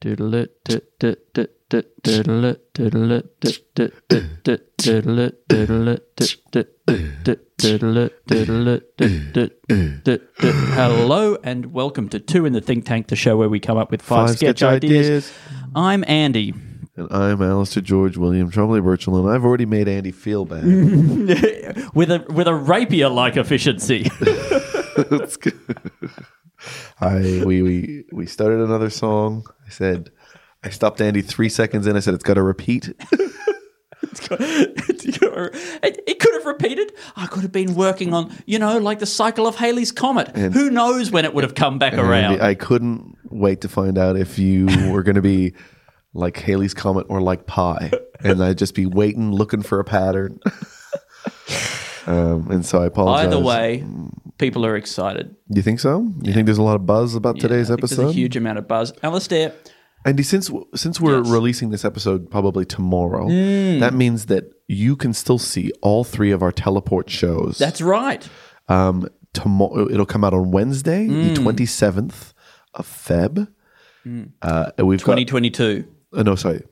Hello and welcome to Two in the Think Tank, the show where we come up with five, sketch, ideas. I'm Andy. And I'm Alistair George William Trombley Birchall, and I've already made Andy feel bad. with a with a rapier like efficiency. That's good. I we, we we started another song. I said I stopped Andy three seconds in. I said it's got to repeat. it, it could have repeated. I could have been working on, you know, like the cycle of Halley's comet. Who knows when it would have come back around? Andy, I couldn't wait to find out if you were going to be like Halley's comet or like Pi. and I'd just be waiting, looking for a pattern. um, and so I apologize. Either way, people are excited. you think so? You think there's a lot of buzz about today's I think episode? There's a huge amount of buzz. Alistair, Andy, since since we're Yes. releasing this episode probably tomorrow, Mm. that means that you can still see all three of our teleport shows. that's right. um tomorrow. It'll come out on Wednesday, Mm. the twenty seventh of Feb. Uh, we've 2022. oh, no, sorry,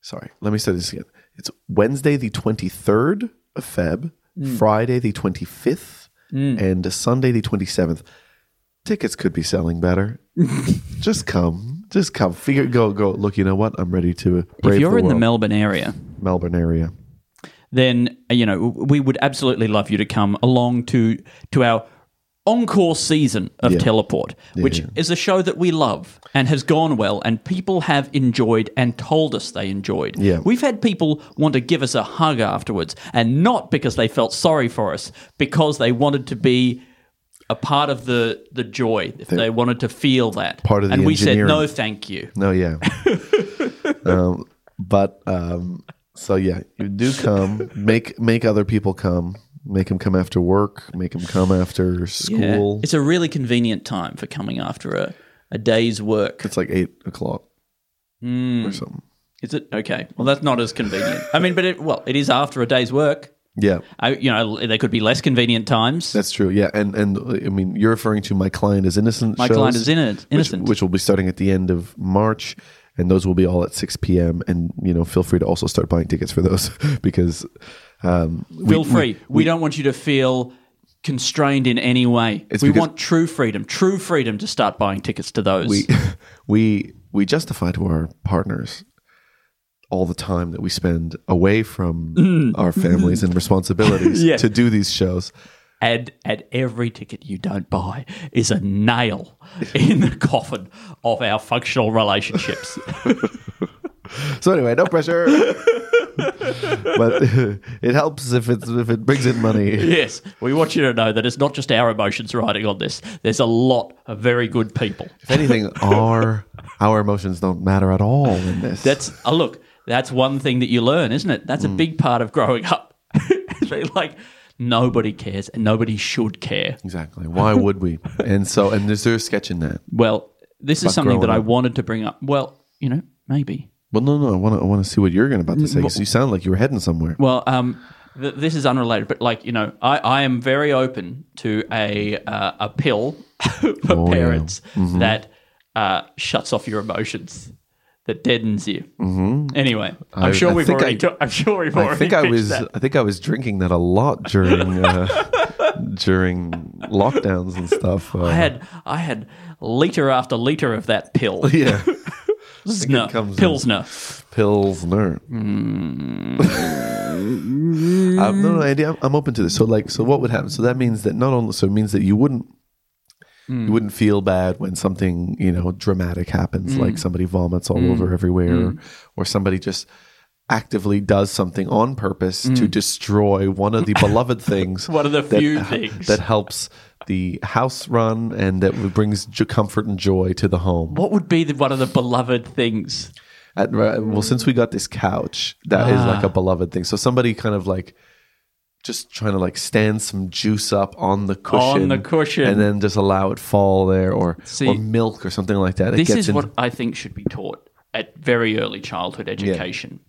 sorry. Let me say this again. It's Wednesday, the twenty third of Feb, Mm. Friday, the twenty fifth, Mm. and Sunday, the twenty seventh. Tickets could be selling better. just come, just come. Figure, go, go. Look, you know what? I'm ready to brave If you're the in the. Melbourne area, Melbourne area. then you know we would absolutely love you to come along to to our encore season of Yeah. Teleport, which yeah. is a show that we love and has gone well, and people have enjoyed and told us they enjoyed. Yeah. We've had people want to give us a hug afterwards, and not because they felt sorry for us, because they wanted to be a part of the the joy. If they wanted to feel that Part of the and we said no, thank you. No, yeah. um, but um, so yeah, you do come. Make make other people come. Make them come after work. Make them come after Yeah. school. It's a really convenient time for coming after a, a day's work. It's like eight o'clock Hmm. or something. Is it okay? Well, that's not as convenient. I mean, but it, well, it is after a day's work. Yeah, I, you know, there could be less convenient times. that's true. Yeah, and and I mean, you're referring to my client is innocent. My shows, client is inno- which- innocent. which, will be starting at the end of March. And those will be all at 6 p.m. And, you know, feel free to also start buying tickets for those because um, we- feel we- free. We, don't want you to feel constrained in any way. We want true freedom, true freedom to start buying tickets to those. we we we justify to our partners all the time that we spend away from our families and responsibilities Yeah. to do these shows. and and every ticket you don't buy is a nail in the coffin of our functional relationships. So anyway, no pressure. but it helps if it's if it brings in money. yes, we want you to know that it's not just our emotions riding on this. There's a lot of very good people. If anything, our our emotions don't matter at all in this. That's uh, look. That's one thing that you learn, isn't it? That's a big part of growing up. Like nobody cares and nobody should care. exactly why would we? And so, and is there a sketch in that? Well, this is something that growing I up. wanted to bring up. Well, you know, maybe. Well, no, no. I want to I want to see what you're going to about to say. 'cause you sound like you were heading somewhere. Well, um, th- this is unrelated, but like you know, I, I am very open to a uh, a pill for Oh, yeah. Mm-hmm. parents that uh, shuts off your emotions, that deadens you. Mm-hmm. Anyway, I'm I- sure I we've already. I- ta- I'm sure we've I already. think I was that. I think I was drinking that a lot during uh, during lockdowns and stuff. Uh, I had I had liter after liter of that pill. yeah, Pilsner. Pilsner. pilsner. Hmm. um, no, no, Andy, I'm, I'm open to this. So, like, so what would happen? So that means that not only so it means that you wouldn't Hmm. you wouldn't feel bad when something you know dramatic happens, Hmm. like somebody vomits all over everywhere, or somebody just actively does something on purpose to destroy one of the beloved things. One of the that- few things. that helps the house run and that brings comfort and joy to the home. What would be the, one of the beloved things? At, well, since we got this couch, that is like Ah. a beloved thing. So somebody kind of like just trying to like stand some juice up on the cushion, on the cushion. and then just allow it fall there, or See, or milk or something like that. It This is in- what I think should be taught at very early childhood education.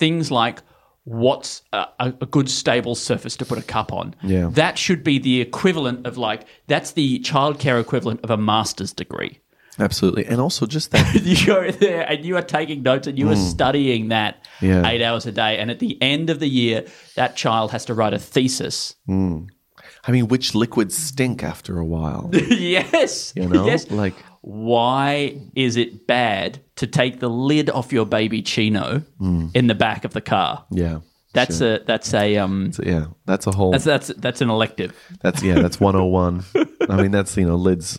Things like what's a, a good stable surface to put a cup on. Yeah. That should be the equivalent of like that's the childcare equivalent of a master's degree. absolutely, and also just that you go there and you are taking notes and you are mm. studying that. Yeah. eight hours a day. And at the end of the year, that child has to write a thesis. Mm. I mean, which liquids stink after a while? yes. You know, Yes. like Why is it bad to take the lid off your baby chino in the back of the car? yeah, That's sure. a that's a um So, yeah, that's a whole. that's that's that's an elective. That's yeah, that's 101. I mean, that's you know lids.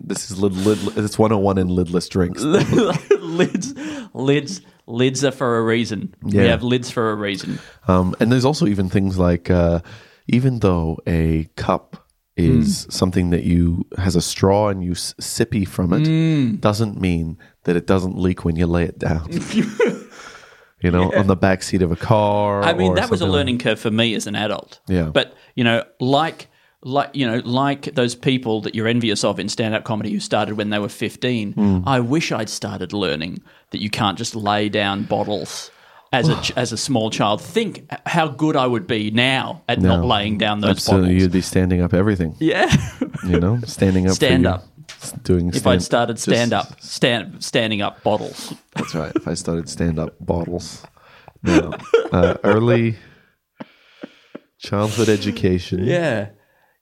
This is lid. lid it's 101 in lidless drinks. lids lids lids are for a reason. We have lids for a reason. Um, and there's also even things like uh, even though a cup is something that you has a straw and you s- sippy from it, doesn't mean that it doesn't leak when you lay it down. you know, on the back seat of a car. I mean, that was a something like- learning curve for me as an adult. Yeah. But you know, like like you know, like those people that you're envious of in stand-up comedy who started when they were 15. Hmm. I wish I'd started learning that you can't just lay down bottles. As a, as a small child, think how good I would be now at not laying down those Absolutely, bottles. you'd be standing up everything. Yeah, You know, standing up. for Stand your- up. Doing. if I'd started stand up, stand standing up bottles. That's right. If I started stand up bottles. No. Uh, early childhood education. Yeah,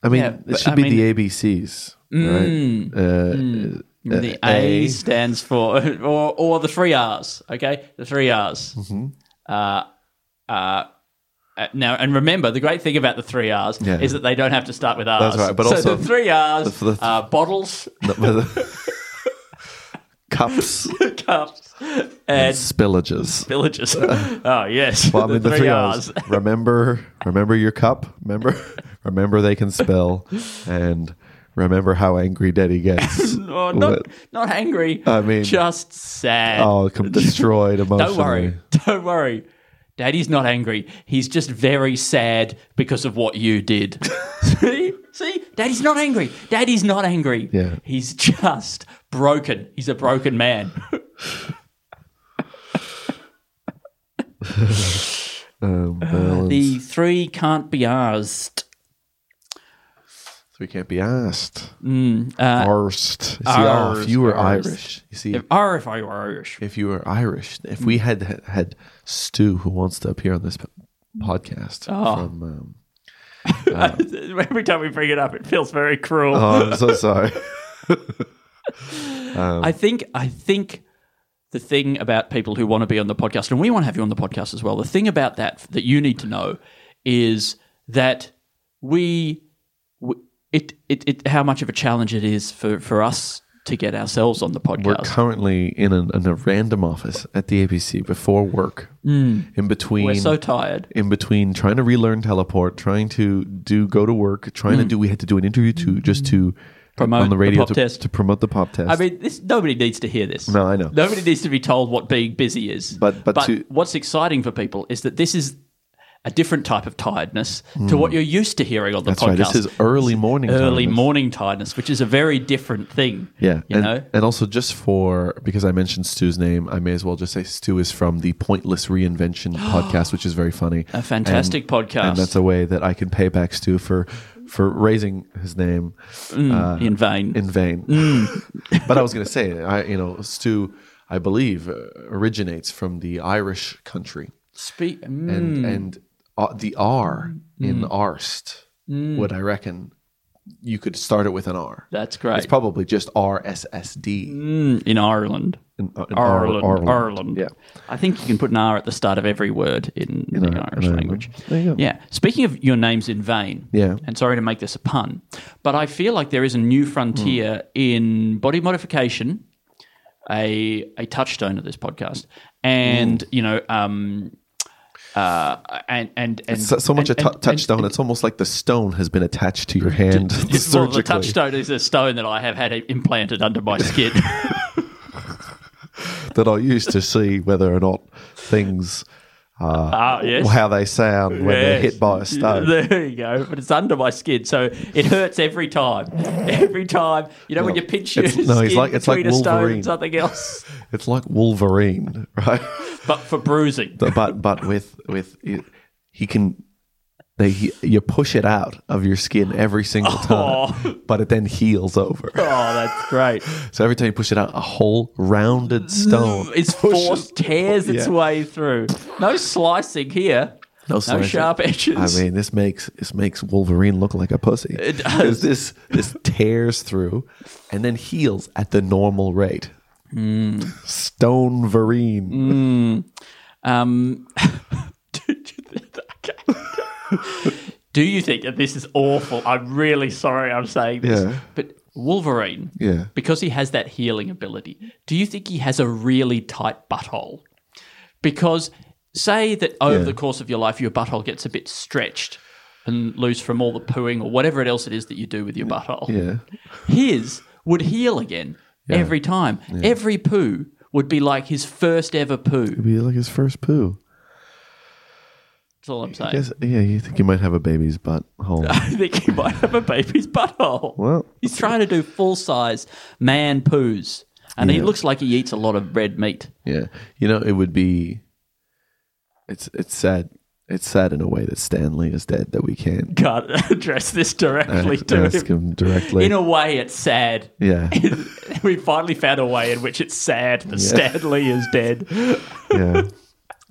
I mean, Yeah, it but should I be the ABCs, right? Uh, the uh, A, A. stands for, or or the three R's. Okay, the three R's. Uh, uh, uh, now, and remember, the great thing about the three R's Yeah. is that they don't have to start with R's. That's right, but so also- the three R's the- the- are bottles, cups, cups, and spillages. Spillages. oh yes, Well, I mean, the, three R's. R's. remember, remember your cup. Remember, remember they can spell, and remember how angry Daddy gets. Oh, not What- not angry. I mean- just sad. oh, com- destroyed emotionally. Don't worry. Don't worry. Daddy's not angry. He's just very sad because of what you did. see? See? Daddy's not angry. Daddy's not angry. Yeah. He's just broken. He's a broken man. Um, well, the three can't be asked. We can't be asked. Uh, Arsed. See, oh, if you were. Irish, you see, if, or if I were Irish. if you were Irish, if we had had, Stu who wants to appear on this podcast Oh. from, um, Every time we bring it up, it feels very cruel. oh, I'm so sorry. I think I think the thing about people who want to be on the podcast, and we want to have you on the podcast as well. The thing about that that you need to know is that we, we it, it it how much of a challenge it is for for us to get ourselves on the podcast. We're currently in a, in a random office at the ABC before work, mm. in between. We're so tired. in between trying to relearn teleport, trying to do go to work, trying to mm. do. We had to do an interview to just to. Promote on the the radio pop to, test. to promote the pop test. I mean, this nobody needs to hear this. No, I know. Nobody needs to be told what being busy is. But- but to- what's exciting for people is that this is a different type of tiredness to what you're used to hearing on the Hmm. That's podcast. right. This is early morning. early tiredness. morning tiredness, which is a very different thing. Yeah, you and, know. and also just for because I mentioned Stu's name, I may as well just say Stu is from the Pointless Reinvention podcast, which is very funny, A fantastic podcast. and that's a way that I can pay back Stu for for raising his name uh, in vain. in vain. Mm. but I was going to say, I you know, Stu, I believe, uh, originates from the Irish country, Speak. and and uh, the R in arst would I reckon you could start it with an R. that's great. It's probably just R S S D Mm, in Ireland. in, uh, in Ireland, Ireland. Ireland. Yeah. I think you can put an R at the start of every word in, the Irish in language. There you go. Yeah. Speaking of your names in vain, Yeah. and sorry to make this a pun, but I feel like there is a new frontier Hmm. in body modification, a a touchstone of this podcast, and Hmm. you know, um, uh, and and and So, so much and- a tou- touchstone. and- it's almost like the stone has been attached to your hand well, the surgically. touchstone is a stone that I have had implanted under my skin. that I use to see whether or not things Ah, yes. how they sound when they're hit by a stone. There you go. But it's under my skin, so it hurts every time. Every time, you know, when you pinch your it's- skin no, it's like- it's like between a stone and something else, It's like Wolverine, right? but for bruising. but but with with he can they you push it out of your skin every single time, but it then heals over. Oh, that's great. So every time you push it out, a whole rounded stone It's pushes- force tears its Yeah. way through. No slicing here. No, No sharp edges. I mean, this makes this makes Wolverine look like a pussy. It does. This this tears through and then heals at the normal rate. Hmm. Stone Verine. Um, do you think that this is awful? I'm really sorry I'm saying this. Yeah. But Wolverine, Yeah. because he has that healing ability, do you think he has a really tight butthole? Because say that over Yeah. the course of your life, your butthole gets a bit stretched and loose from all the pooing or whatever else it is that you do with your butthole. Yeah. His would heal again every time. Every poo would be like his first ever poo. It'd be like his first poo. That's all I'm saying. Yes, yeah, you think you might have a baby's butthole. I think he might have a baby's butthole. Well- he's trying to do full size man poos, and he Yeah. looks like he eats a lot of red meat. yeah. You know, it would be it's it's sad. It's sad in a way that Stan Lee is dead that we can't Can't address this directly to ask him. him directly. In a way, it's sad. yeah. we finally found a way in which it's sad that Stan Lee is dead. yeah.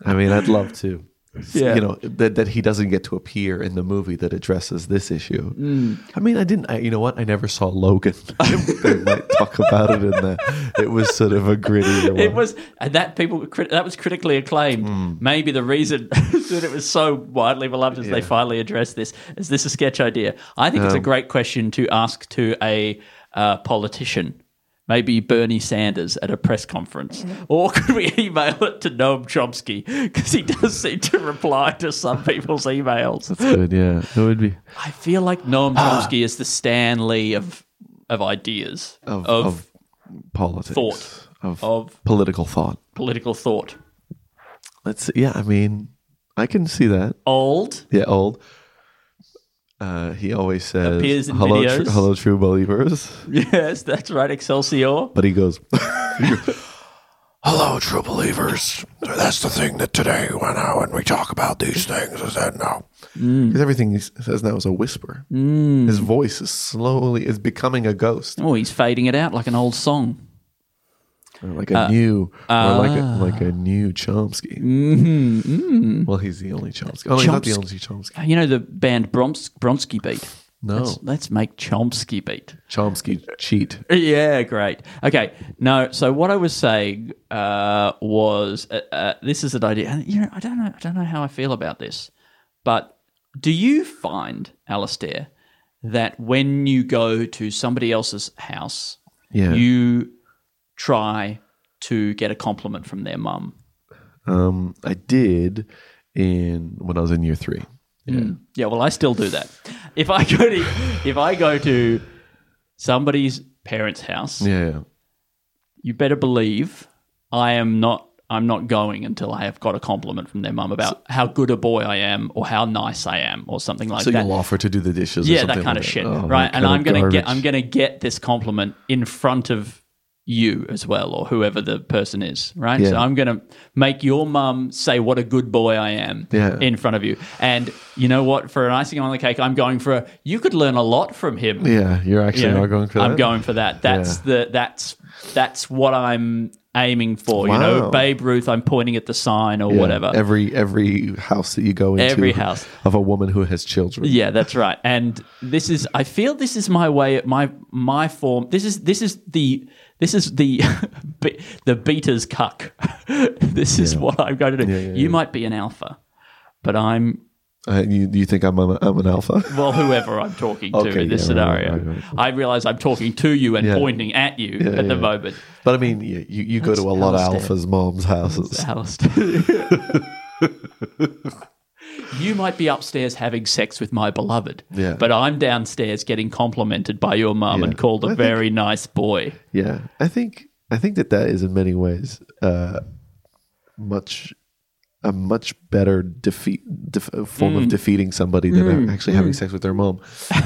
I mean, I'd love to. Yeah. You know that that he doesn't get to appear in the movie that addresses this issue. Mm. I mean, I didn't. I, you know what? I never saw Logan. they might talk about it in the. It was sort of a gritty. It was and that people that was critically acclaimed. Hmm. Maybe the reason that it was so widely beloved is they finally addressed this. Is this a sketch idea? I think it's Um, a great question to ask to a uh, politician. Maybe Bernie Sanders at a press conference, or could we email it to Noam Chomsky because he does seem to reply to some people's emails. That's good. Yeah, it would be I feel like Noam ah. Chomsky is the Stan Lee of of ideas of, of, of politics, thought, of, of political thought. political thought. Let's. See. Yeah, I mean, I can see that. Old, Yeah, old. Uh, he always says, Appears in "Hello, videos. tr- hello, true believers." Yes, that's right, Excelsior. But he goes, "Hello, true believers." That's the thing that today, when I, when we talk about these things, is that now mm. because everything he says now is a whisper. Mm. His voice is slowly is becoming a ghost, Oh, he's fading it out like an old song. Or like a new, or like a like a new Chomsky. Mm-hmm, Well, he's the only Chomsky. Oh, no, he's not the only Chomsky. You know the band Broms- Bronski Beat? No, Let's, let's make Chomsky Beat. Chomsky cheat. Yeah, great. Okay, no. So what I was saying uh, was uh, uh, this is an idea, and you know, I don't know, I don't know how I feel about this, but do you find, Alastair, that when you go to somebody else's house, Yeah. you try to get a compliment from their mum? Um, I did in when I was in year three. Mm. Yeah, well, I still do that. If I go to if I go to somebody's parents' house, Yeah, yeah. you better believe I am not. I'm not going until I have got a compliment from their mum about how good a boy I am, or how nice I am, or something like So that. you'll offer to do the dishes. or yeah, that kind like of shit, Oh, right? And I'm gonna get. I'm gonna get this compliment in front of you as well, or whoever the person is, right? So I'm gonna make your mum say what a good boy I am Yeah. in front of you. And you know what? For an icing on the cake, I'm going for a. You could learn a lot from him. Yeah, you're actually you know? not going for that. I'm going for that. That's the that's that's what I'm aiming for. You know, Babe Ruth. I'm pointing at the sign or Yeah, whatever. Every every house that you go into, Every house. of a woman who has children. Yeah, that's right. And this is I feel this is my way my my form. This is this is the this is the be- the beater's cuck. this is what I'm going to do. yeah, you might be an alpha, but I'm Uh, you you think I'm a, I'm an alpha? well whoever I'm talking to Okay, in this yeah, right, scenario. right, right. I realize I'm talking to you and Yeah. pointing at you Yeah, at the yeah. moment. But I mean, you you, you go to a lot of alphas' moms' houses. You might be upstairs having sex with my beloved, Yeah. but I'm downstairs getting complimented by your mum Yeah. and called a I think- very nice boy. Yeah, I think I think that that is in many ways uh, much a much better defeat def- form Mm. of defeating somebody than actually having sex with their mom,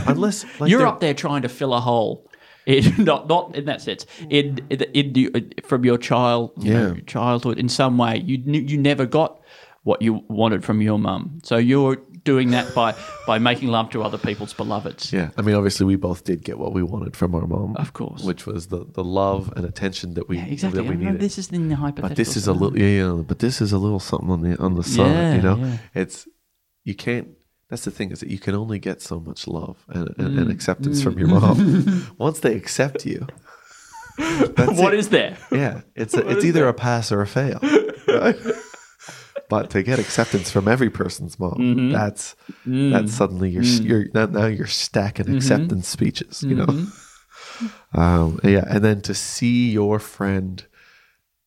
unless like You're up there trying to fill a hole. In, not not in that sense. In in, in the, from your child you know, childhood in some way you you never got what you wanted from your mum. So you're doing that by by making love to other people's beloveds. Yeah, I mean, obviously, we both did get what we wanted from our mom, Of course. which was the, the love and attention that we Exactly. that we needed. this is in the hypothetical. but this is a little, yeah, yeah, but this is a little something on the on the side. Yeah, you know, yeah. it's you can't. That's the thing is that you can only get so much love and, and, Mm. and acceptance from your mom. Once they accept you, that's What it. is there? Yeah, it's a, it's either a pass or a fail. Right? But to get acceptance from every person's mom, Mm-hmm. that's Mm. that's suddenly you're you're now, now you're stacking Mm-hmm. acceptance speeches. You know, um, yeah, and then to see your friend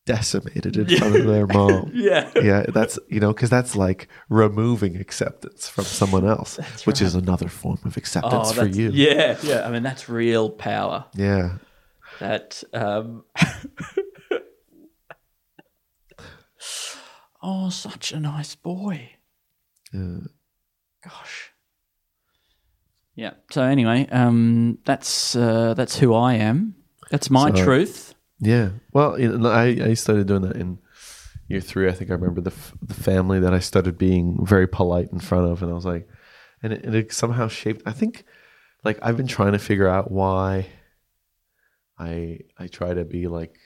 decimated in front of their mom. Yeah. Yeah, that's you know because that's like removing acceptance from someone else, which is another form of acceptance for Oh, that's- you. Yeah, yeah. I mean, that's real power. yeah, That. Um, oh, such a nice boy. Yeah. Gosh. Yeah. So anyway, um, that's uh, that's who I am. That's my So- truth. Yeah. Well, you know, I, I started doing that in year three. I think I remember the, f- the family that I started being very polite in front of. And I was like, and it, and it somehow shaped, I think, like, I've been trying to figure out why I, I try to be like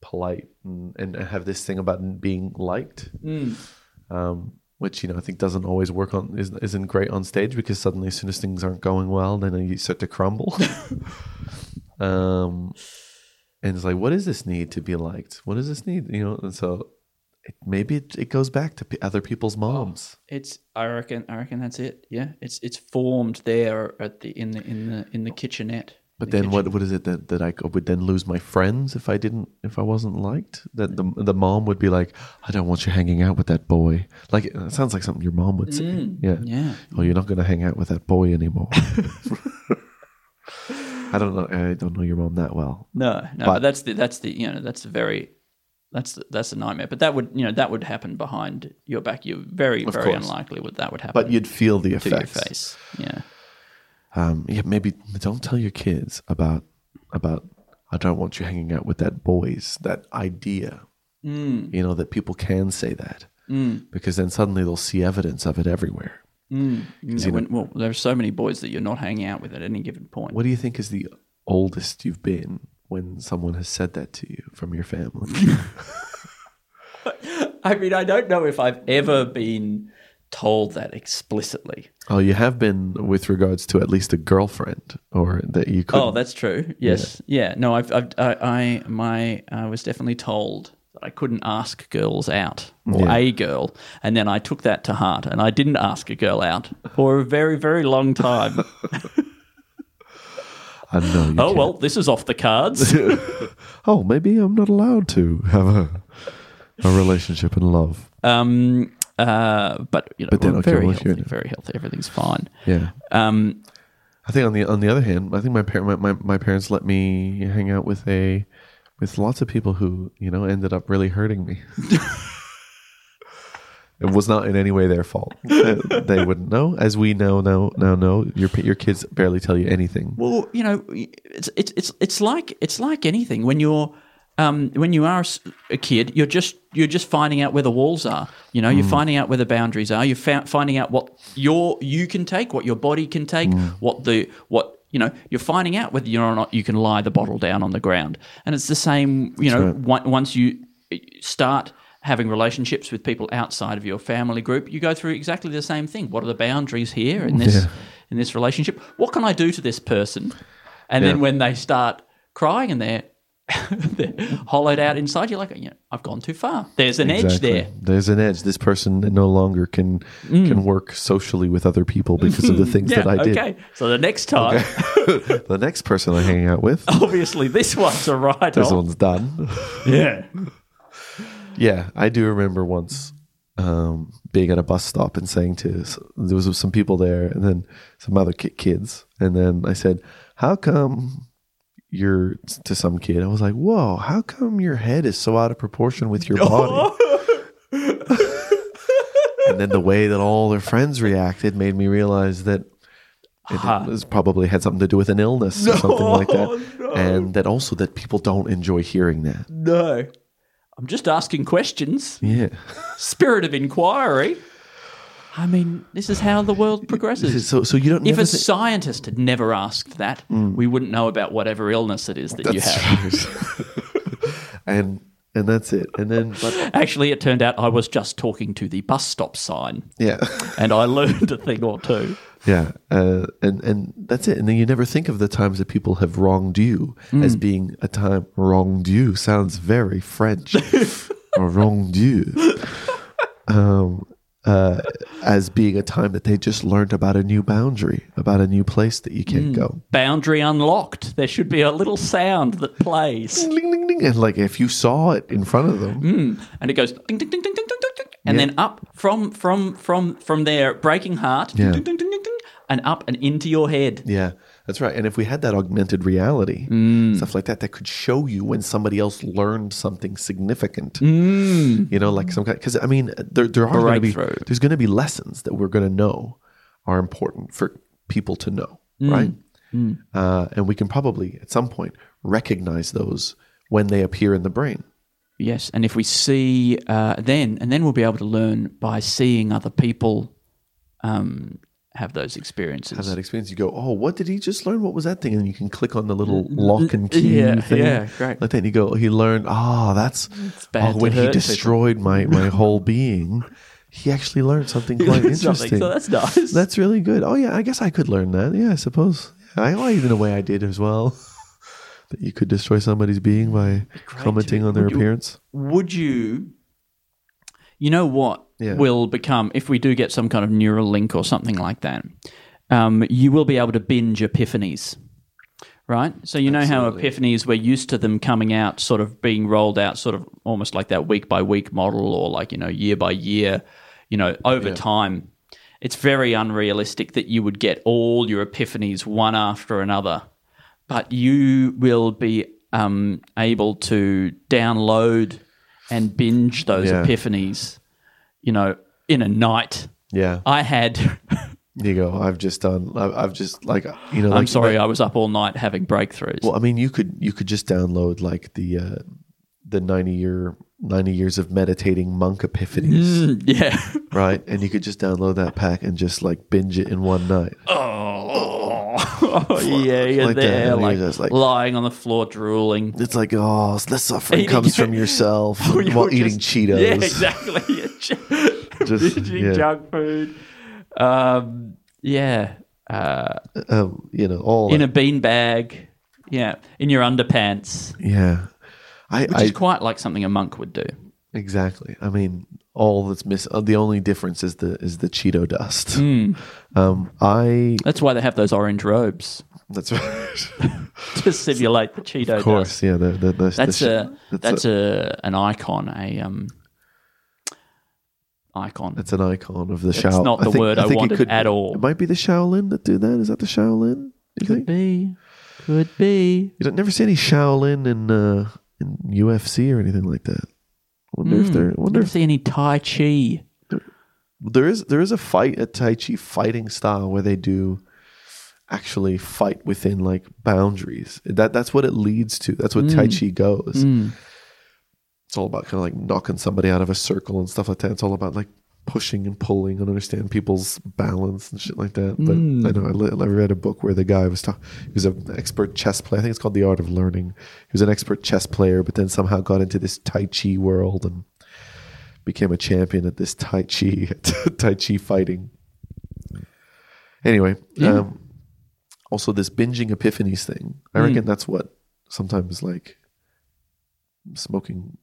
polite and, and have this thing about being liked. Um, which you know I think doesn't always work on isn't, isn't great on stage because suddenly as soon as things aren't going well, then you start to crumble. um, and it's like, what does this need to be liked? What does this need? You know, and so it, maybe it, it goes back to p- other people's moms. It's. I reckon. I reckon that's it. Yeah. It's. It's formed there at the in the in the in the kitchenette. But The then what what is it that, that I would then lose my friends if I didn't if I wasn't liked? That the the mom would be like, I don't want you hanging out with that boy. Like it sounds like something your mom would say. yeah. Mm, Yeah. Oh, you're not going to hang out with that boy anymore. I don't know. I don't know your mom that well. No, no, But- but that's the that's the you know that's the very that's the, that's a nightmare. But that would you know that would happen behind your back. You're very very course. unlikely would that would happen. But you'd feel the to your face. Yeah. Um, yeah, maybe don't tell your kids about about. I don't want you hanging out with that boys. That idea, Mm. you know, that people can say that because then suddenly they'll see evidence of it everywhere. You know, you know- when, well, there are so many boys that you're not hanging out with at any given point. What do you think is the oldest you've been when someone has said that to you from your family? I mean, I don't know if I've ever been told that explicitly. oh, you have been with regards to at least a girlfriend, or that you could. Oh, that's true. Yes. Yeah. No, I've, I've I, I my I was definitely told that I couldn't ask girls out or Yeah. a girl, and then I took that to heart, and I didn't ask a girl out for a very very long time. I know. You oh well, this is off the cards. Oh, maybe I'm not allowed to have a a relationship and love. um. Uh. But you know, but we're very healthy. Very healthy. Everything's fine. Yeah. Um. I think on the on the other hand, I think my par- my, my my parents let me hang out with a with lots of people who you know ended up really hurting me. it was not in any way their fault. they, they wouldn't know, as we know now. Now know your your kids barely tell you anything. Well, you know, it's it's it's it's like it's like anything when you're um, when you are a kid, you're just you're just finding out where the walls are. You know, you're finding out where the boundaries are. You're fa- finding out what your you can take, what your body can take, what the what you know. You're finding out whether you're or not you can lie the bottle down on the ground. And it's the same. You know, on- once you start having relationships with people outside of your family group, you go through exactly the same thing. What are the boundaries here in this Yeah. in this relationship? What can I do to this person? And then when they start crying and they're hollowed out inside, you're like, you know, I've gone too far. There's an edge there. There's an edge. This person no longer can can work socially with other people because of the things Mm. Yeah, that I did. okay. So the next time, the next person I hang out with, obviously, this one's a write this one's done. Yeah. Yeah, I do remember once um, being at a bus stop and saying to there was some people there and then some other kids, and then I said, "How come?" You're to some kid. I was like, "Whoa! How come your head is so out of proportion with your body?" and then the way that all their friends reacted made me realize that it was probably had something to do with an illness or something like that, and that also that people don't enjoy hearing that. No. I'm just asking questions. Yeah, Spirit of inquiry. I mean, this is how the world progresses. so so you don't. If a scientist had never asked that, we wouldn't know about whatever illness it is that you have. and and that's it. And then, but Actually, it turned out I was just talking to the bus stop sign, yeah, and I learned a thing or two. yeah, uh, and and that's it. And then you never think of the times that people have wronged you as being a time wronged you. Sounds very French. or wronged you. Um, uh, as being a time that they just learned about a new boundary, about a new place that you can't go. Boundary unlocked. There should be a little sound that plays, Ding, ding, ding. And like if you saw it in front of them, and it goes ding ding ding ding ding ding ding, and then up from from from from there, breaking heart, Yeah. ding, ding, ding, ding, ding, and up and into your head. yeah, that's right. And if we had that augmented reality, stuff like that, that could show you when somebody else learned something significant. You know, like some kind. Because I mean, there there are going to be there's going to be lessons that we're going to know are important for people to know, right? Uh, and we can probably at some point recognize those when they appear in the brain. Yes, and if we see uh, then, and then we'll be able to learn by seeing other people um, have those experiences. have that experience. You go, oh, what did he just learn? What was that thing? And you can click on the little lock and key Yeah, thing. yeah, great. Like that, and you go, oh, he learned. Ah, that's bad oh, when he people. destroyed my my whole being. He actually learned something quite learned something, interesting. so that's nice. That's really good. Oh yeah, I guess I could learn that. Yeah, I suppose. I well, even a way I did as well. that you could destroy somebody's being by commenting on their Would you- appearance. Would you? You know what Yeah. will become if we do get some kind of neural link or something like that. Um, you will be able to binge epiphanies, right? So you know how epiphanies we're used to them coming out, sort of being rolled out, sort of almost like that week by week model, or like you know year by year, you know over time. It's very unrealistic that you would get all your epiphanies one after another but you will be um, able to download and binge those Yeah. epiphanies, you know, in a night. Yeah, I had, you go. I've just done. I've, I've just like you know. I'm like- sorry, I was up all night having breakthroughs. Well, I mean, you could you could just download like the uh, the ninety year ninety years of meditating monk epiphanies, Mm, yeah. right? And you could just download that pack and just like binge it in one night. Oh, yeah, you're Like there, and you're like, like- lying on the floor drooling. It's like oh, the suffering comes from yourself while eating just- Cheetos. Yeah, exactly. Just- binging yeah. junk food. Um, yeah. Uh, Um, you know, all in that- a bean bag. Yeah. In your underpants. yeah. I, Which I is quite like something a monk would do. exactly. I mean, all that's miss. Uh, the only difference is the is the Cheeto dust. Hmm. Um, I That's why they have those orange robes that's right. to simulate the Cheeto of course, yeah. The, the, the, That's a that's a an icon, a um icon. It's an icon of the Shaolin. not the word I think it wanted at all. It might be the Shaolin that do that. Is that the Shaolin? You Could think? be, could be. You don't never see any Shaolin in uh, in UFC or anything like that. Wonder Hmm. if there. Wonder Never if see any Tai Chi. there is there is a fight a Tai Chi fighting style where they do actually fight within like boundaries. That that's what it leads to. That's what Tai Hmm. Chi goes. It's all about kind of like knocking somebody out of a circle and stuff like that. It's all about like pushing and pulling and understand people's balance and shit like that. But I know I, I read a book where the guy was talking. He was an expert chess player. I think it's called The Art of Learning. He was an expert chess player, but then somehow got into this Tai Chi world and became a champion at this Tai Chi Tai Chi fighting. Anyway, um, also this binging epiphanies thing. I reckon that's what sometimes like smoking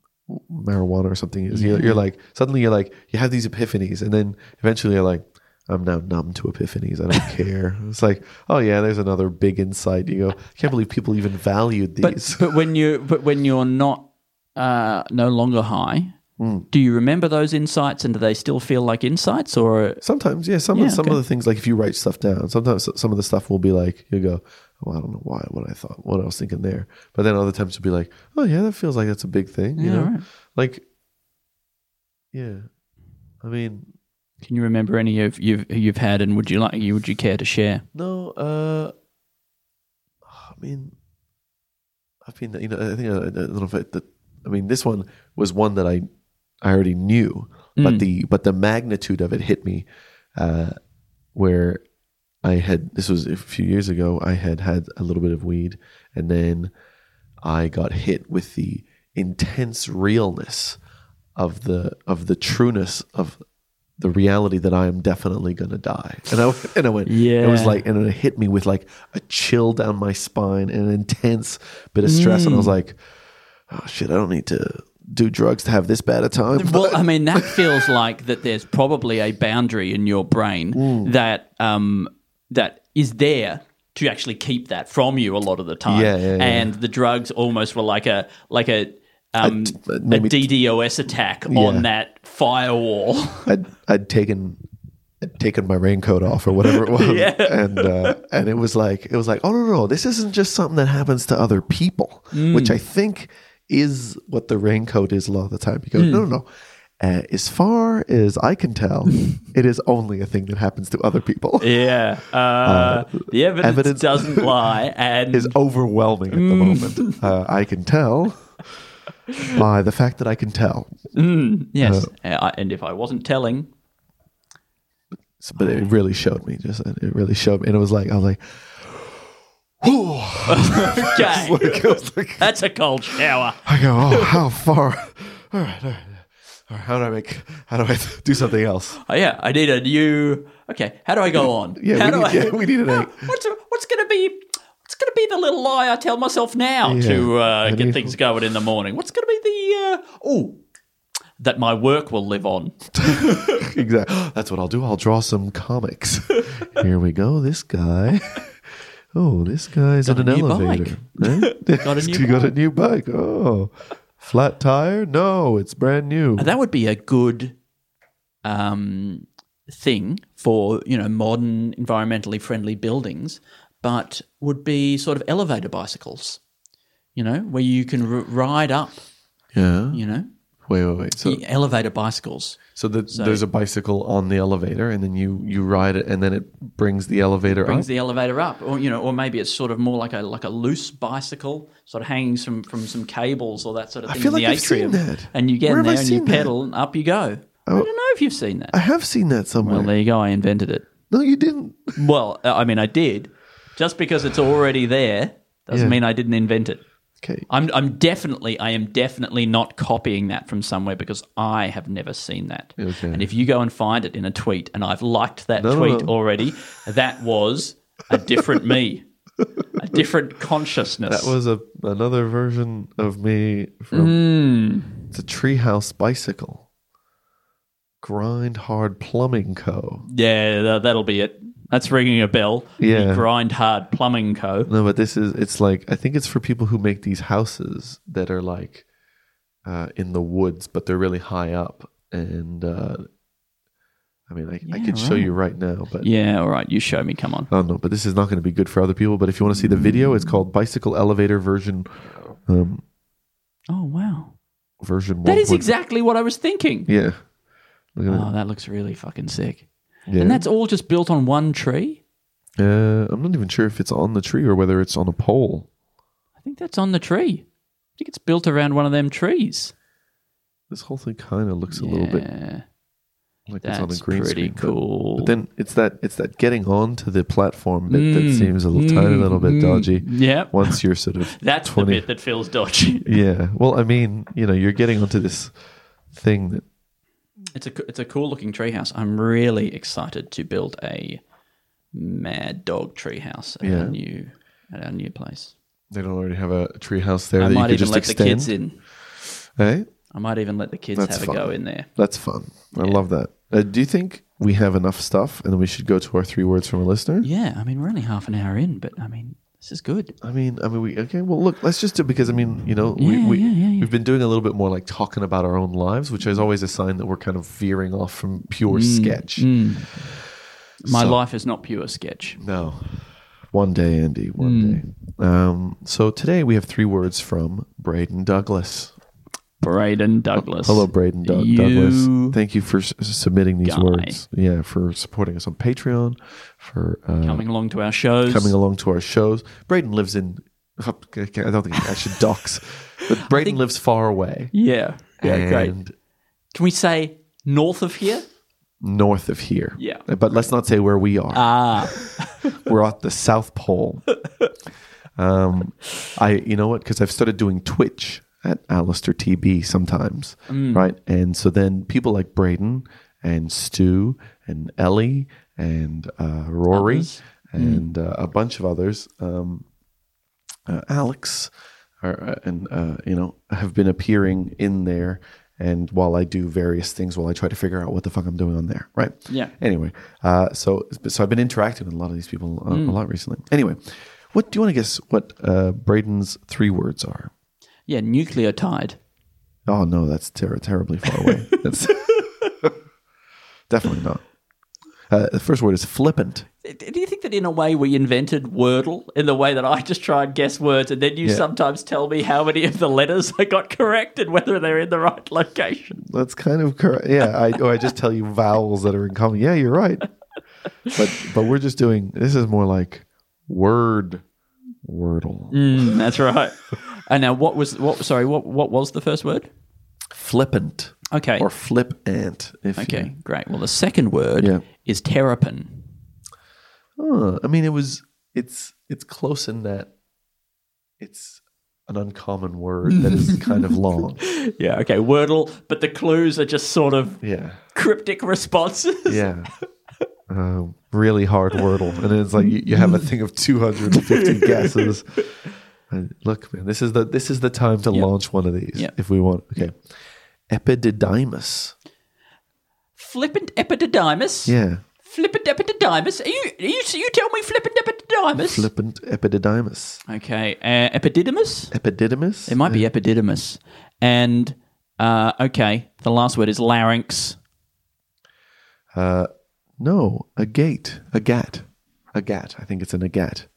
marijuana or something is. You're, you're like suddenly you're like you have these epiphanies, and then eventually you're like, I'm now numb to epiphanies. I don't care. It's like, oh yeah, there's another big insight. You go, I can't believe people even valued these. but when you but when you're not uh, no longer high, Do you remember those insights, and do they still feel like insights, or Sometimes, yeah. Some Yeah, of some okay. of the things, like if you write stuff down, sometimes some of the stuff will be like you go, "Oh, I don't know why, what I thought, what I was thinking there." But then other times you'll be like, "Oh yeah, that feels like that's a big thing," you Yeah, know, right. like, yeah. I mean, can you remember any of you've you've had, and would you like you would you care to share? no. uh I mean, I've been, you know, I think I, I don't know if it, the, I mean, this one was one that I I already knew, but the but the magnitude of it hit me, uh, where I had this was a few years ago. I had had a little bit of weed, and then I got hit with the intense realness of the of the trueness of the reality that I am definitely going to die. And I and I went, yeah. it was like, and it hit me with like a chill down my spine and an intense bit of stress. And I Mm. was like, oh shit, I don't need to do drugs to have this bad a time. Well, I mean, that feels like that. There's probably a boundary in your brain Mm. that um, that is there to actually keep that from you a lot of the time. Yeah, yeah, yeah. And the drugs almost were like a like a um, a DDoS attack Yeah. on that firewall. I'd, I'd taken I'd taken my raincoat off or whatever it was, Yeah. and uh, and it was like it was like oh no no this isn't just something that happens to other people, Mm. which I think is what the raincoat is a lot of the time. Because no no no. Uh, as far as I can tell, it is only a thing that happens to other people. yeah, uh, the evidence, evidence- doesn't lie, and is overwhelming at the Mm. moment. Uh, I can tell by the fact that I can tell, yes, Uh, and if I wasn't telling, but it really showed me. Just it really showed me, and it was like I was like, okay, like, it was like that's a cold shower. I go, oh, how far? All right, all right. Right, how do I make? How do I do something else? Oh, yeah, I need a new. Okay, how do I go on? Yeah, how we need, I, yeah, we need an. What's what's going to be? What's going to be the little lie I tell myself now Yeah, to uh, get need- things going in the morning? What's going to be the? Uh, oh, that my work will live on. Exactly. That's what I'll do. I'll draw some comics. Here we go. This guy. Oh, this guy's Got in an elevator. Eh? Got a new you got a new bike. Oh, flat tire? No, it's brand new. That would be a good um, thing for you know modern, environmentally friendly buildings, but would be sort of elevator bicycles. You know, where you can r- ride up. Yeah. You know, Wait, wait, wait. So, elevator bicycles. so, the, there's a bicycle on the elevator, and then you you ride it, and then it brings the elevator brings up. the elevator up, or you know, or maybe it's sort of more like a like a loose bicycle, sort of hanging from from some cables or that sort of thing I feel in the like I've seen atrium. that. And you get Where in there and you seen that? pedal, and up you go. I oh. don't know if you've seen that. I have seen that somewhere. Well, there you go. I invented it. no, you didn't. Well, I mean, I did. Just because it's already there doesn't Yeah. mean I didn't invent it. Okay. I'm, I'm definitely, I am definitely not copying that from somewhere because I have never seen that. Okay. And if you go and find it in a tweet, and I've liked that no, tweet no. already, that was a different me, a different consciousness. That was a another version of me from Mm. it's a treehouse bicycle. Grind Hard Plumbing Co. yeah, that'll be it. That's ringing a bell. The Yeah. Grind Hard Plumbing Co. No, but this is it's like I think it's for people who make these houses that are like uh, in the woods, but they're really high up. And uh, I mean, I, I Yeah, could show you right now, but Yeah, all right. You show me. Come on. oh no, but this is not going to be good for other people. But if you want to see the video, it's called Bicycle Elevator version um, Oh, wow. version. That is 1.0. exactly what I was thinking. Yeah. Look at Oh, that looks really fucking sick. Yeah. And that's all just built on one tree? uh, I'm not even sure if it's on the tree or whether it's on a pole. I think that's on the tree. I think it's built around one of them trees. This whole thing kind of looks a little bit like it's on a green pretty screen. but- cool. But then it's that it's that getting onto the platform bit that Mm, seems a little tiny little bit dodgy. yeah, Once you're sort of that's 20 the bit that feels dodgy. yeah. Well, I mean, you know, you're getting onto this thing that It's a it's a cool looking treehouse. I'm really excited to build a mad dog treehouse at Yeah. our new at our new place. they don't already have a tree house there I that you might could even just let extend. the kids in. Hey, I might even let the kids That's have a go in there. that's fun. I love that. Uh, do you think we have enough stuff and then we should go to our three words from a listener? Yeah, I mean we're only half an hour in, but I mean This is good. I mean, I mean, we okay. Well, look, let's just do because I mean, you know, we, Yeah, we yeah, yeah, yeah. we've been doing a little bit more like talking about our own lives, which is always a sign that we're kind of veering off from pure Mm, sketch. My So- life is not pure sketch. No, one day, Andy, one Hmm. day. Um, so today we have three words from Braden Douglas. Braden Douglas. Hello, Braden Doug- You Douglas. Thank you for s- submitting these guy. words. Yeah, for supporting us on Patreon, for uh, coming along to our shows. coming along to our shows. Braden lives in. I don't think I should dox, but Braden lives far away. Yeah. Yeah, great. and Can we say north of here? north of here. Yeah. But let's not say where we are. Ah. We're at the South Pole. Um, I, you know what? Because I've started doing Twitch at Alistair TB sometimes, Mm. right? And so then people like Braden and Stu and Ellie and uh, Rory Others. and uh, a bunch of others, um, uh, Alex, are, uh, and uh, you know, have been appearing in there. And while I do various things, while I try to figure out what the fuck I'm doing on there, right? Yeah. Anyway, uh, so so I've been interacting with a lot of these people uh, Mm. a lot recently. Anyway, what do you want to guess? What uh, Braden's three words are? Yeah, nucleotide. Oh no, that's ter- terribly far away. That's definitely not. Uh, the first word is flippant. Do you think that in a way we invented Wordle in the way that I just try and guess words and then you Yeah. sometimes tell me how many of the letters I got correct and whether they're in the right location? That's kind of correct. Yeah, I, or I just tell you vowels that are in common. Yeah, you're right. But but we're just doing. This is more like word wordle. Mm, that's right. And now, what was what? Sorry, what what was the first word? Flippant Okay. or flip ant. If okay, you- great. Well, the second word Yeah. is terrapin. Huh, I mean, it was. It's it's close in that it's an uncommon word that is kind of long. Yeah. Okay. Wordle, but the clues are just sort of Yeah, cryptic responses. yeah. Um, really hard wordle, and it's like you, you have a thing of two hundred and fifty guesses. And look, man, this is the this is the time to launch one of these Yeah. if we want. Okay, epididymis. Flippant epididymis. Yeah, Flippant epididymis. Are you, are you, you tell me flippant epididymis? flippant epididymis. okay. Uh, epididymis? Epididymis. It might be epididymis. And, uh, okay, the last word is larynx. Uh, no, a gate, a gat, a gat. I think it's an agat.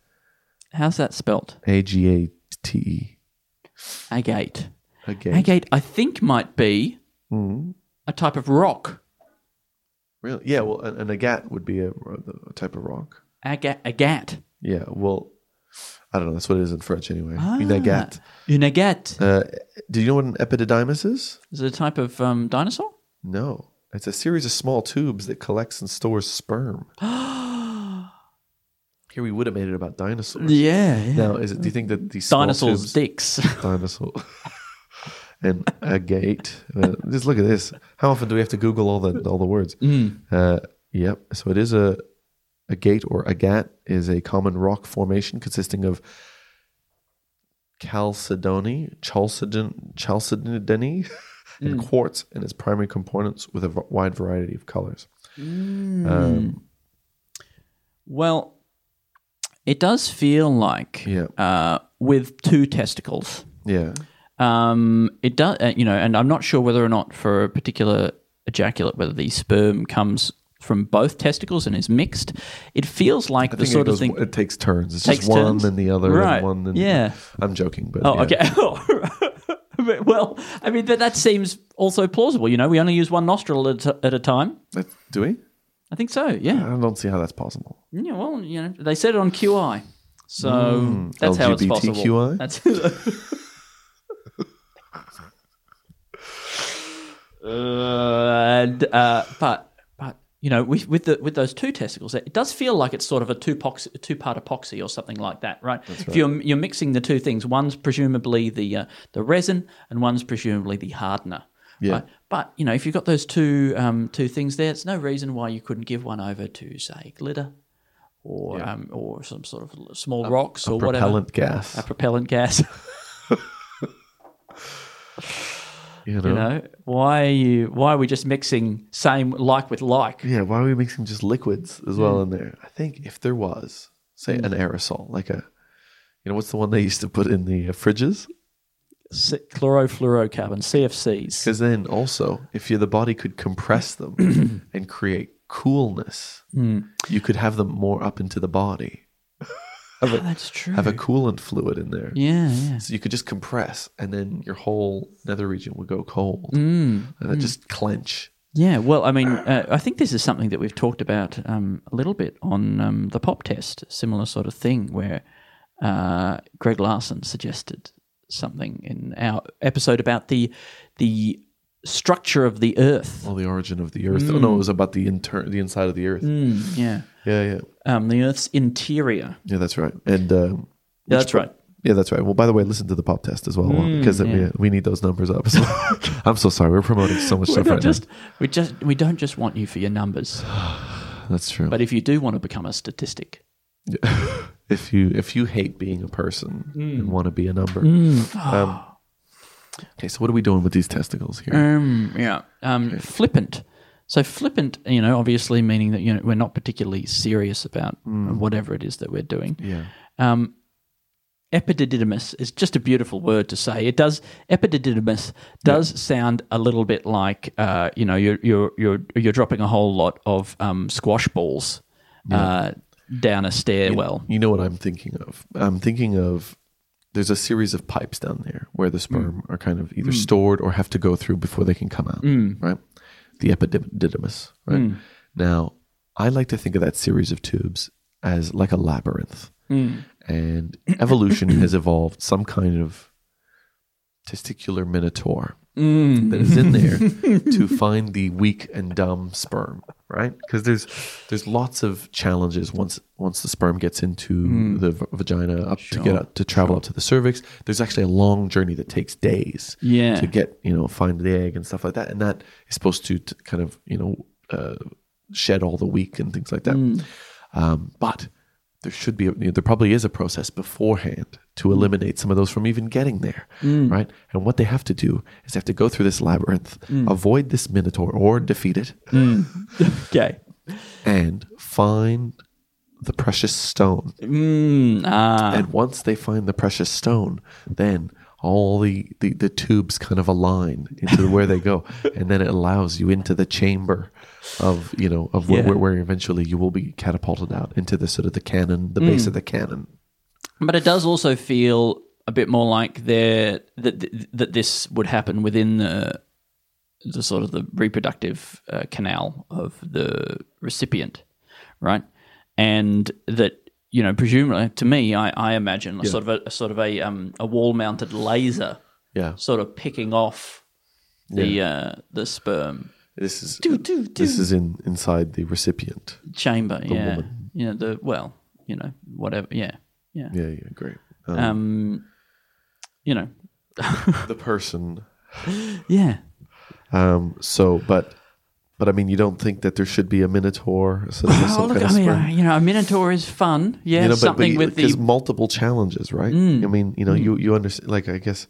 How's that spelt? A G A T E. Agate. Agate. Agate, I think, might be Mhm. a type of rock. Really? Yeah. Well, an, an agat would be a, a type of rock. Aga- agat. Yeah. Well, I don't know. That's what it is in French anyway. Ah. Une agat. Une agate. Uh, do you know what an epididymis is? Is it a type of um, dinosaur? No. It's a series of small tubes that collects and stores sperm. Here we would have made it about dinosaurs. Yeah. yeah. Now, is it? Do you think that these small Dinosaurs' tubes, dicks. dinosaur, and agate? Uh, just look at this. How often do we have to Google all the all the words? Mm. Uh, yep. So it is a a gate or agat is a common rock formation consisting of chalcedony, chalcedon, chalcedony, and quartz, and its primary components with a v- wide variety of colors. Um, Well, it does feel like Yeah. uh, with two testicles. yeah. Um, it does, uh, you know, and I'm not sure whether or not for a particular ejaculate whether the sperm comes from both testicles and is mixed. It feels like I the sort it, of goes, thing. it takes turns. It's Takes just one turns? then the other, Right. and one then Yeah. I'm joking, but Oh, yeah. okay. But, well, I mean, that, that seems also plausible. You know, we only use one nostril at, a- at a time. That- do we? I think so. Yeah. I don't see how that's possible. Yeah. Well, you know, they said it on QI, so Mm. that's how it's possible. LGBTQI? That's. Uh, and uh, but but you know with with the with those two testicles, it does feel like it's sort of a two pox, two part epoxy or something like that, right? If you're you're mixing the two things, one's presumably the uh, the resin and one's presumably the hardener. Yeah. Right? But you know, if you've got those two um, two things there, it's no reason why you couldn't give one over to say glitter, or um, or some sort of small rocks or whatever, Propellant gas. a propellant gas. You know? you know, why are you why are we just mixing same like with like? Yeah, why are we mixing just liquids as well in there? I think if there was, say, an aerosol, like a You know what's the one they used to put in the uh, fridges? C- chlorofluorocarbon, CFCs. Because then also, if you, the body could compress them and create coolness, you could have them more up into the body. Have, a, That's true. have a coolant fluid in there. yeah, yeah. So you could just compress, and then your whole nether region would go cold, Mm. and then just clench. Yeah, well, I mean, uh, I think this is something that we've talked about um, a little bit on um, the pop test, similar sort of thing, where uh, Greg Larson suggested something in our episode about the the structure of the Earth. Well, the origin of the Earth. Oh no, it was about the inter- the inside of the Earth. Mm, yeah, Yeah, yeah, um, the Earth's interior. yeah. That's right. And um, Yeah, that's right. yeah, that's right. Well, by the way, listen to the pop test as well because we, we need those numbers up. So, I'm so sorry. We're promoting so much stuff right just we just we don't just want you for your numbers. That's true. but if you do want to become a statistic, if you if you hate being a person Mm. and want to be a number, um, okay. So what are we doing with these testicles here? Um, yeah. Um, Flippant. So flippant, you know, obviously meaning that you know we're not particularly serious about whatever it is that we're doing. yeah, Um, epididymis is just a beautiful word to say. It does epididymis does sound a little bit like uh, you know you're you're you're you're dropping a whole lot of um, squash balls uh, down a stairwell. you know what I'm thinking of? I'm thinking of there's a series of pipes down there where the sperm mm. are kind of either mm. stored or have to go through before they can come out, mm. right? The epididymis, right? Now, I like to think of that series of tubes as like a labyrinth. And evolution has evolved some kind of testicular minotaur that is in there to find the weak and dumb sperm, right? Because there's there's lots of challenges once once the sperm gets into the v- vagina up to get up, to travel up to the cervix. There's actually a long journey that takes days Yeah. to get you know find the egg and stuff like that, and that is supposed to, to kind of you know uh, shed all the weak and things like that. Um, but there should be, a, you know, there probably is a process beforehand to eliminate some of those from even getting there, right? And what they have to do is they have to go through this labyrinth, avoid this minotaur or defeat it, Okay. and find the precious stone. Mm, ah. And once they find the precious stone, then all the, the, the tubes kind of align into where they go, and then it allows you into the chamber of you know of where, Yeah. where, where eventually you will be catapulted out into the sort of the cannon, the base of the cannon. But it does also feel a bit more like there that that this would happen within the the sort of the reproductive uh, canal of the recipient, right? And that you know, presumably to me, I, I imagine a sort of a, a sort of a um, a wall mounted laser, Yeah, sort of picking off the uh, the sperm this is do, do. this is in inside the recipient. chamber. yeah, woman. you know the well, you know whatever. Yeah, yeah. Yeah, yeah, great. Um, Um, you know, the person. yeah. Um, so, but but I mean, you don't think that there should be a minotaur, of Oh, look, I mean, uh, you know, a minotaur is fun. Yeah, you know, something with the. Mm. multiple challenges, right? I mean, you know, you you understand. Like, I guess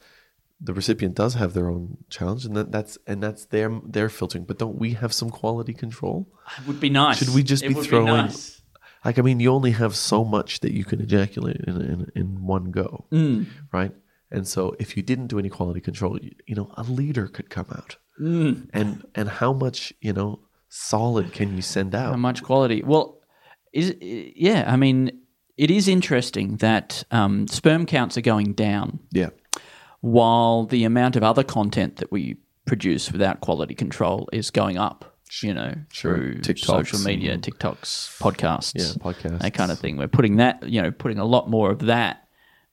the recipient does have their own challenge, and that, that's and that's their their filtering. But don't we have some quality control? It would be nice. Should we just It be throwing- nice. Like, I mean, you only have so much that you can ejaculate in in, in one go, Mm. right? And so, if you didn't do any quality control, you, you know, a liter could come out, Mm. and and how much you know solid can you send out? How much quality? Well, is yeah. I mean, it is interesting that um, sperm counts are going down yeah, while the amount of other content that we produce without quality control is going up. You know, Sure. through TikToks social media, and- TikToks, podcasts, Yeah, podcasts. that kind of thing. We're putting that, you know, putting a lot more of that,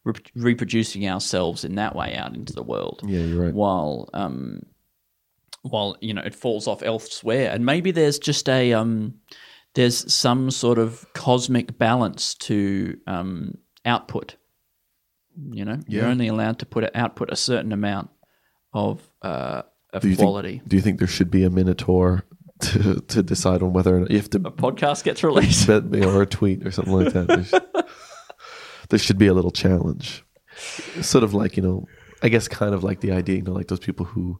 re- reproducing ourselves in that way out into the world. Yeah, you're right. While, um, while you know, it falls off elsewhere, and maybe there's just a um, there's some sort of cosmic balance to um, output. You know, you're only allowed to put output a certain amount of uh, of do quality. Think, do you think there should be a minotaur to to decide on whether or not you have to Podcast gets released. or a tweet or something like that? There should be a little challenge, sort of like you know, I guess kind of like the idea, you know, like those people who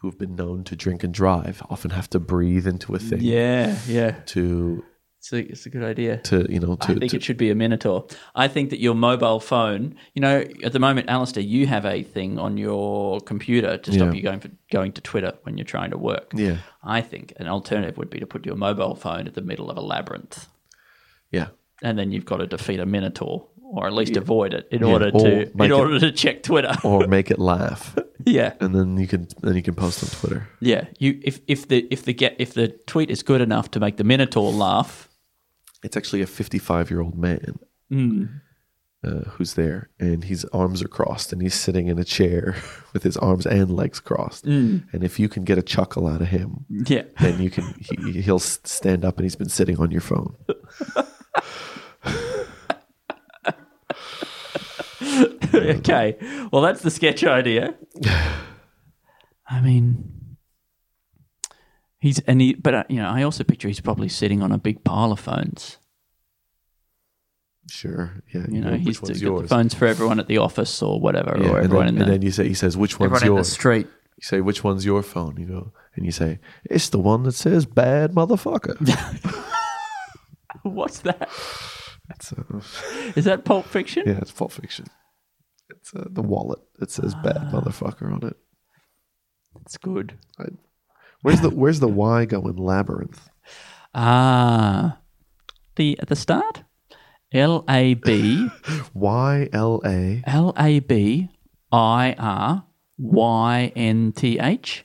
who've been known to drink and drive often have to breathe into a thing yeah, yeah. to It's a, it's a good idea. to you know to, I think to it should be a Minotaur. I think that your mobile phone, you know, at the moment, Alistair, you have a thing on your computer to stop Yeah. you going for going to Twitter when you're trying to work. yeah I think an alternative would be to put your mobile phone at the middle of a labyrinth, yeah and then you've got to defeat a Minotaur, or at least avoid it in Yeah, order or to in it- order to check Twitter. or make it laugh yeah, and then you can then you can post on Twitter. yeah. You if if the if the get if the tweet is good enough to make the Minotaur laugh, It's actually a 55 year old man Hmm. uh, who's there, and his arms are crossed, and he's sitting in a chair with his arms and legs crossed. Hmm. And if you can get a chuckle out of him, yeah. then you can he, he'll stand up, and he's been sitting on your phone. okay. Well, that's the sketch idea. I mean, he's and he, but uh, you know, I also picture he's probably sitting on a big pile of phones. Sure, yeah. You know, he's got the yours? phones for everyone at the office or whatever, Yeah, or and, everyone then, in the and then you say he says which one's everyone in the yours. street. You say which one's your phone. You go and you say it's the one that says bad motherfucker. What's that? it's, uh, Is that Pulp Fiction? yeah, it's Pulp Fiction. It's uh, the wallet that says Ah. bad motherfucker on it. It's good. I, where's the Where's the Y go in labyrinth? Ah, the at the start, L A B Y L A. L A B I R Y N T H.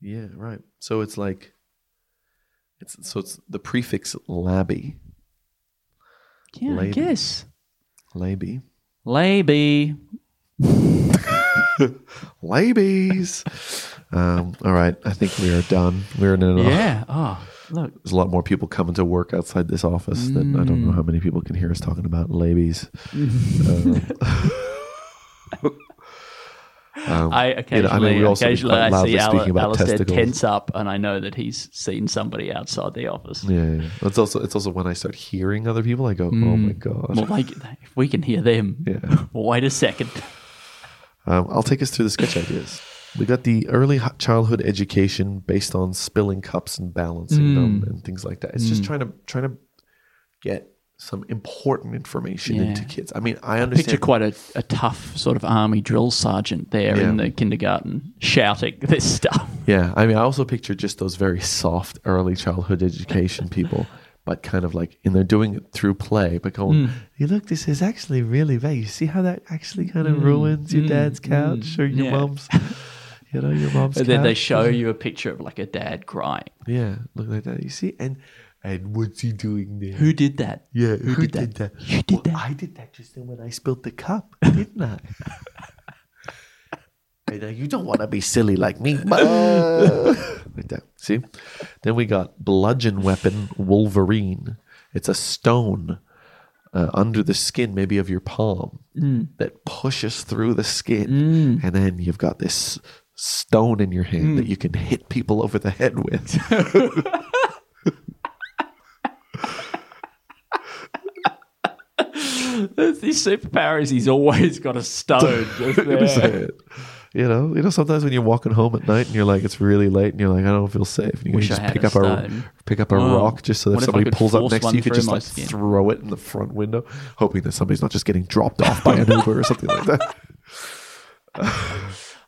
Yeah, right. So it's like it's so it's the prefix labby, Yeah, I guess. labby, Laby. labies. um, all right, I think we are done. We're in an Yeah. Oh, look. There's a lot more people coming to work outside this office than I don't know how many people can hear us talking about labies. Um, I occasionally, we also be occasionally quite I see speaking Al- about Alistair testicles. tense up, and I know that he's seen somebody outside the office. yeah, yeah. It's also it's also when I start hearing other people, I go, "Oh my god!" Well, like, if we can hear them. Yeah. Well, wait a second. Um, I'll take us through the sketch ideas. We got the early childhood education based on spilling cups and balancing them mm. and things like that. It's just mm. trying to trying to get some important information Yeah. into kids. I mean, I understand Picture quite a, a tough sort of army drill sergeant there in the kindergarten shouting this stuff. Yeah, I mean, I also picture just those very soft early childhood education people, but kind of like, and they're doing it through play, but going, Hmm. "You look, this is actually really bad. You see how that actually kind of mm. ruins your dad's couch or your. Yeah. mom's, you know, your mom's." And then they couch?" show you a picture of like a dad crying. yeah, look like that. You see, and and what's he doing there? Who did that? yeah, who did that? You did Well, that. I did that just then when I spilled the cup, didn't I? And, uh, you don't want to be silly like me. like that. See? Then we got bludgeon weapon Wolverine. It's a stone uh, under the skin, maybe of your palm, that pushes through the skin. And then you've got this stone in your hand that hmm. you can hit people over the head with. These superpowers, he's always got a stone. just there. Say it. You know, you know. Sometimes when you're walking home at night and you're like, it's really late, and you're like, I don't feel safe. And you Wish just pick up a stone. pick up a Whoa. rock just so that if if somebody pulls up next to you, you could through just like skin? throw it in the front window, hoping that somebody's not just getting dropped off by an Uber or something like that.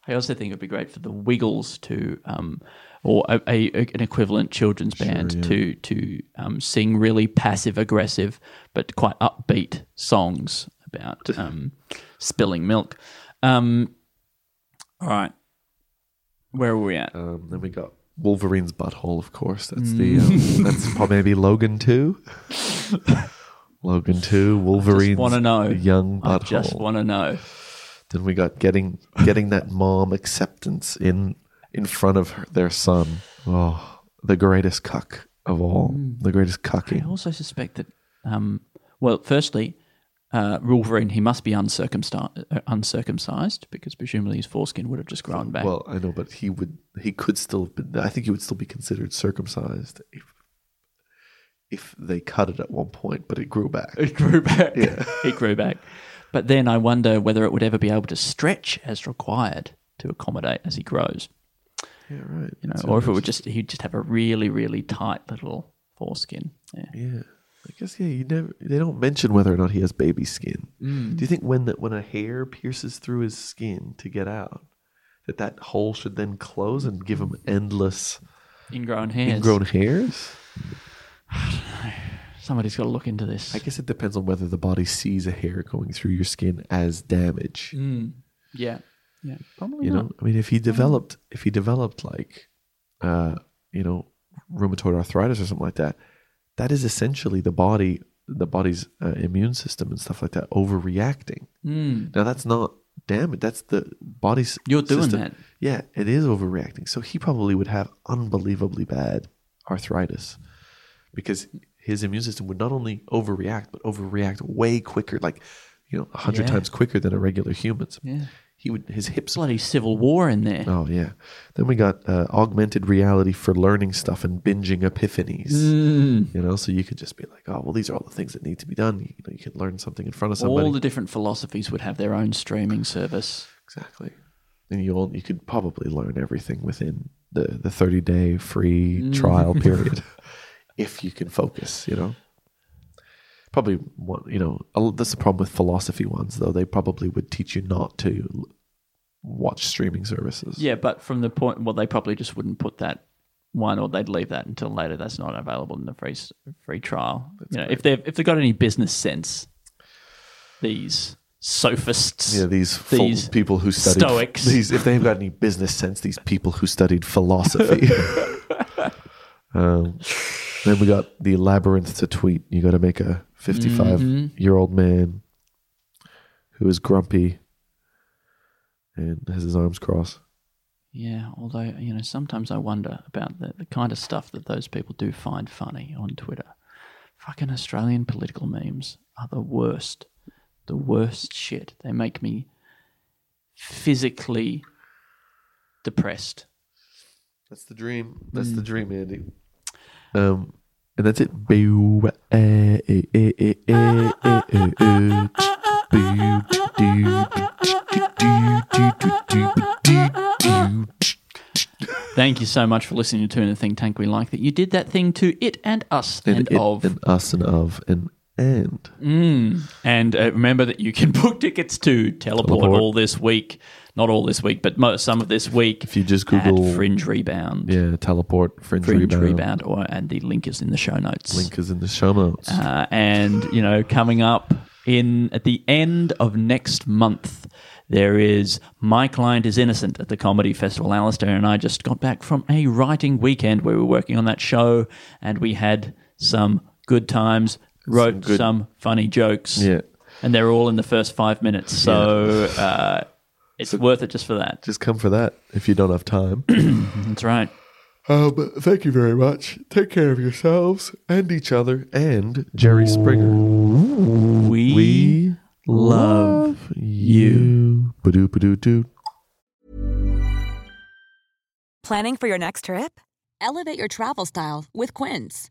I also think it'd be great for the Wiggles to, um, or a, a, an equivalent children's band to to um, sing really passive aggressive but quite upbeat songs about um, spilling milk. Um, all right, where are we at? Um, then we got Wolverine's butthole, of course. That's the um, that's probably maybe Logan too. Logan two, Wolverine's Want to know? young I butthole. just want to know. Then we got getting getting that mom acceptance in in front of her, their son. Oh, the greatest cuck of all, the greatest cuck. I also suspect that, um, well, firstly, uh, Wolverine he must be uncircumcised, uh, uncircumcised because presumably his foreskin would have just grown back. Well, I know, but he would he could still. have been- I think he would still be considered circumcised if if they cut it at one point, but it grew back. It grew back. Yeah. it grew back. But then I wonder whether it would ever be able to stretch as required to accommodate as he grows. Yeah, right. You know, or if it would just he'd just have a really really tight little foreskin. Yeah. Yeah. I guess yeah. You never. They don't mention whether or not he has baby skin. Mm. Do you think when that when a hair pierces through his skin to get out, that that hole should then close and give him endless Ingrown hairs. ingrown hairs? Somebody's got to look into this. I guess it depends on whether the body sees a hair going through your skin as damage. Mm. Yeah. Yeah. Probably You not. know, I mean, if he developed, if he developed like, uh, you know, rheumatoid arthritis or something like that, that is essentially the body, the body's uh, immune system and stuff like that overreacting. Mm. Now that's not damage. That's the body's. You're doing system. that. Yeah, it is overreacting. So he probably would have unbelievably bad arthritis because his immune system would not only overreact, but overreact way quicker, like you know, a hundred Yeah. times quicker than a regular human's. Yeah. He would his hips. Bloody civil war in there. Oh yeah. Then we got uh, augmented reality for learning stuff and binging epiphanies. Mm. You know, so you could just be like, oh well, these are all the things that need to be done. You know, you can learn something in front of somebody. All the different philosophies would have their own streaming service. Exactly. And you all, you could probably learn everything within the, the 30 day free Mm. trial period if you can focus, you know. Probably you know, that's the problem with philosophy ones though. They probably would teach you not to watch streaming services. Yeah, but from the point, well, they probably just wouldn't put that one, or they'd leave that until later. That's not available in the free free trial. you know, if they've if they've got any business sense, these sophists. Yeah, these, These people who studied stoics. These, if they've got any business sense, these people who studied philosophy. um, then we got the labyrinth to tweet. You got to make a 55 Mm-hmm. year old man who is grumpy and has his arms crossed. Yeah, although you know, sometimes I wonder about the, the kind of stuff that those people do find funny on Twitter. Fucking Australian political memes are the worst, the worst shit. They make me physically depressed. That's the dream. That's the dream, Andy. Um, and that's it. Thank you so much for listening to Turn the Think Tank. We like that you did that thing to it and us and, and it of and us and of and and Mm. And uh, remember that you can book tickets to Teleport, Teleport. all this week. Not all this week, but mo- some of this week. if you just at Google Fringe Rebound. yeah teleport fringe, Fringe rebound, Rebound, or and the link is in the show notes. link is in the show notes. Uh, and you know, coming up in at the end of next month, there is My Client is Innocent at the Comedy Festival. Alistair and I just got back from a writing weekend where we were working on that show, and we had some good times. Wrote some, good- funny jokes, Yeah. and they're all in the first five minutes. So uh, it's worth it just for that. just come for that if you don't have time. That's right. Um, thank you very much. Take care of yourselves and each other and Jerry Springer. We, We love you. Ba-doo, ba-doo, doo. Planning for your next trip? Elevate your travel style with Quince.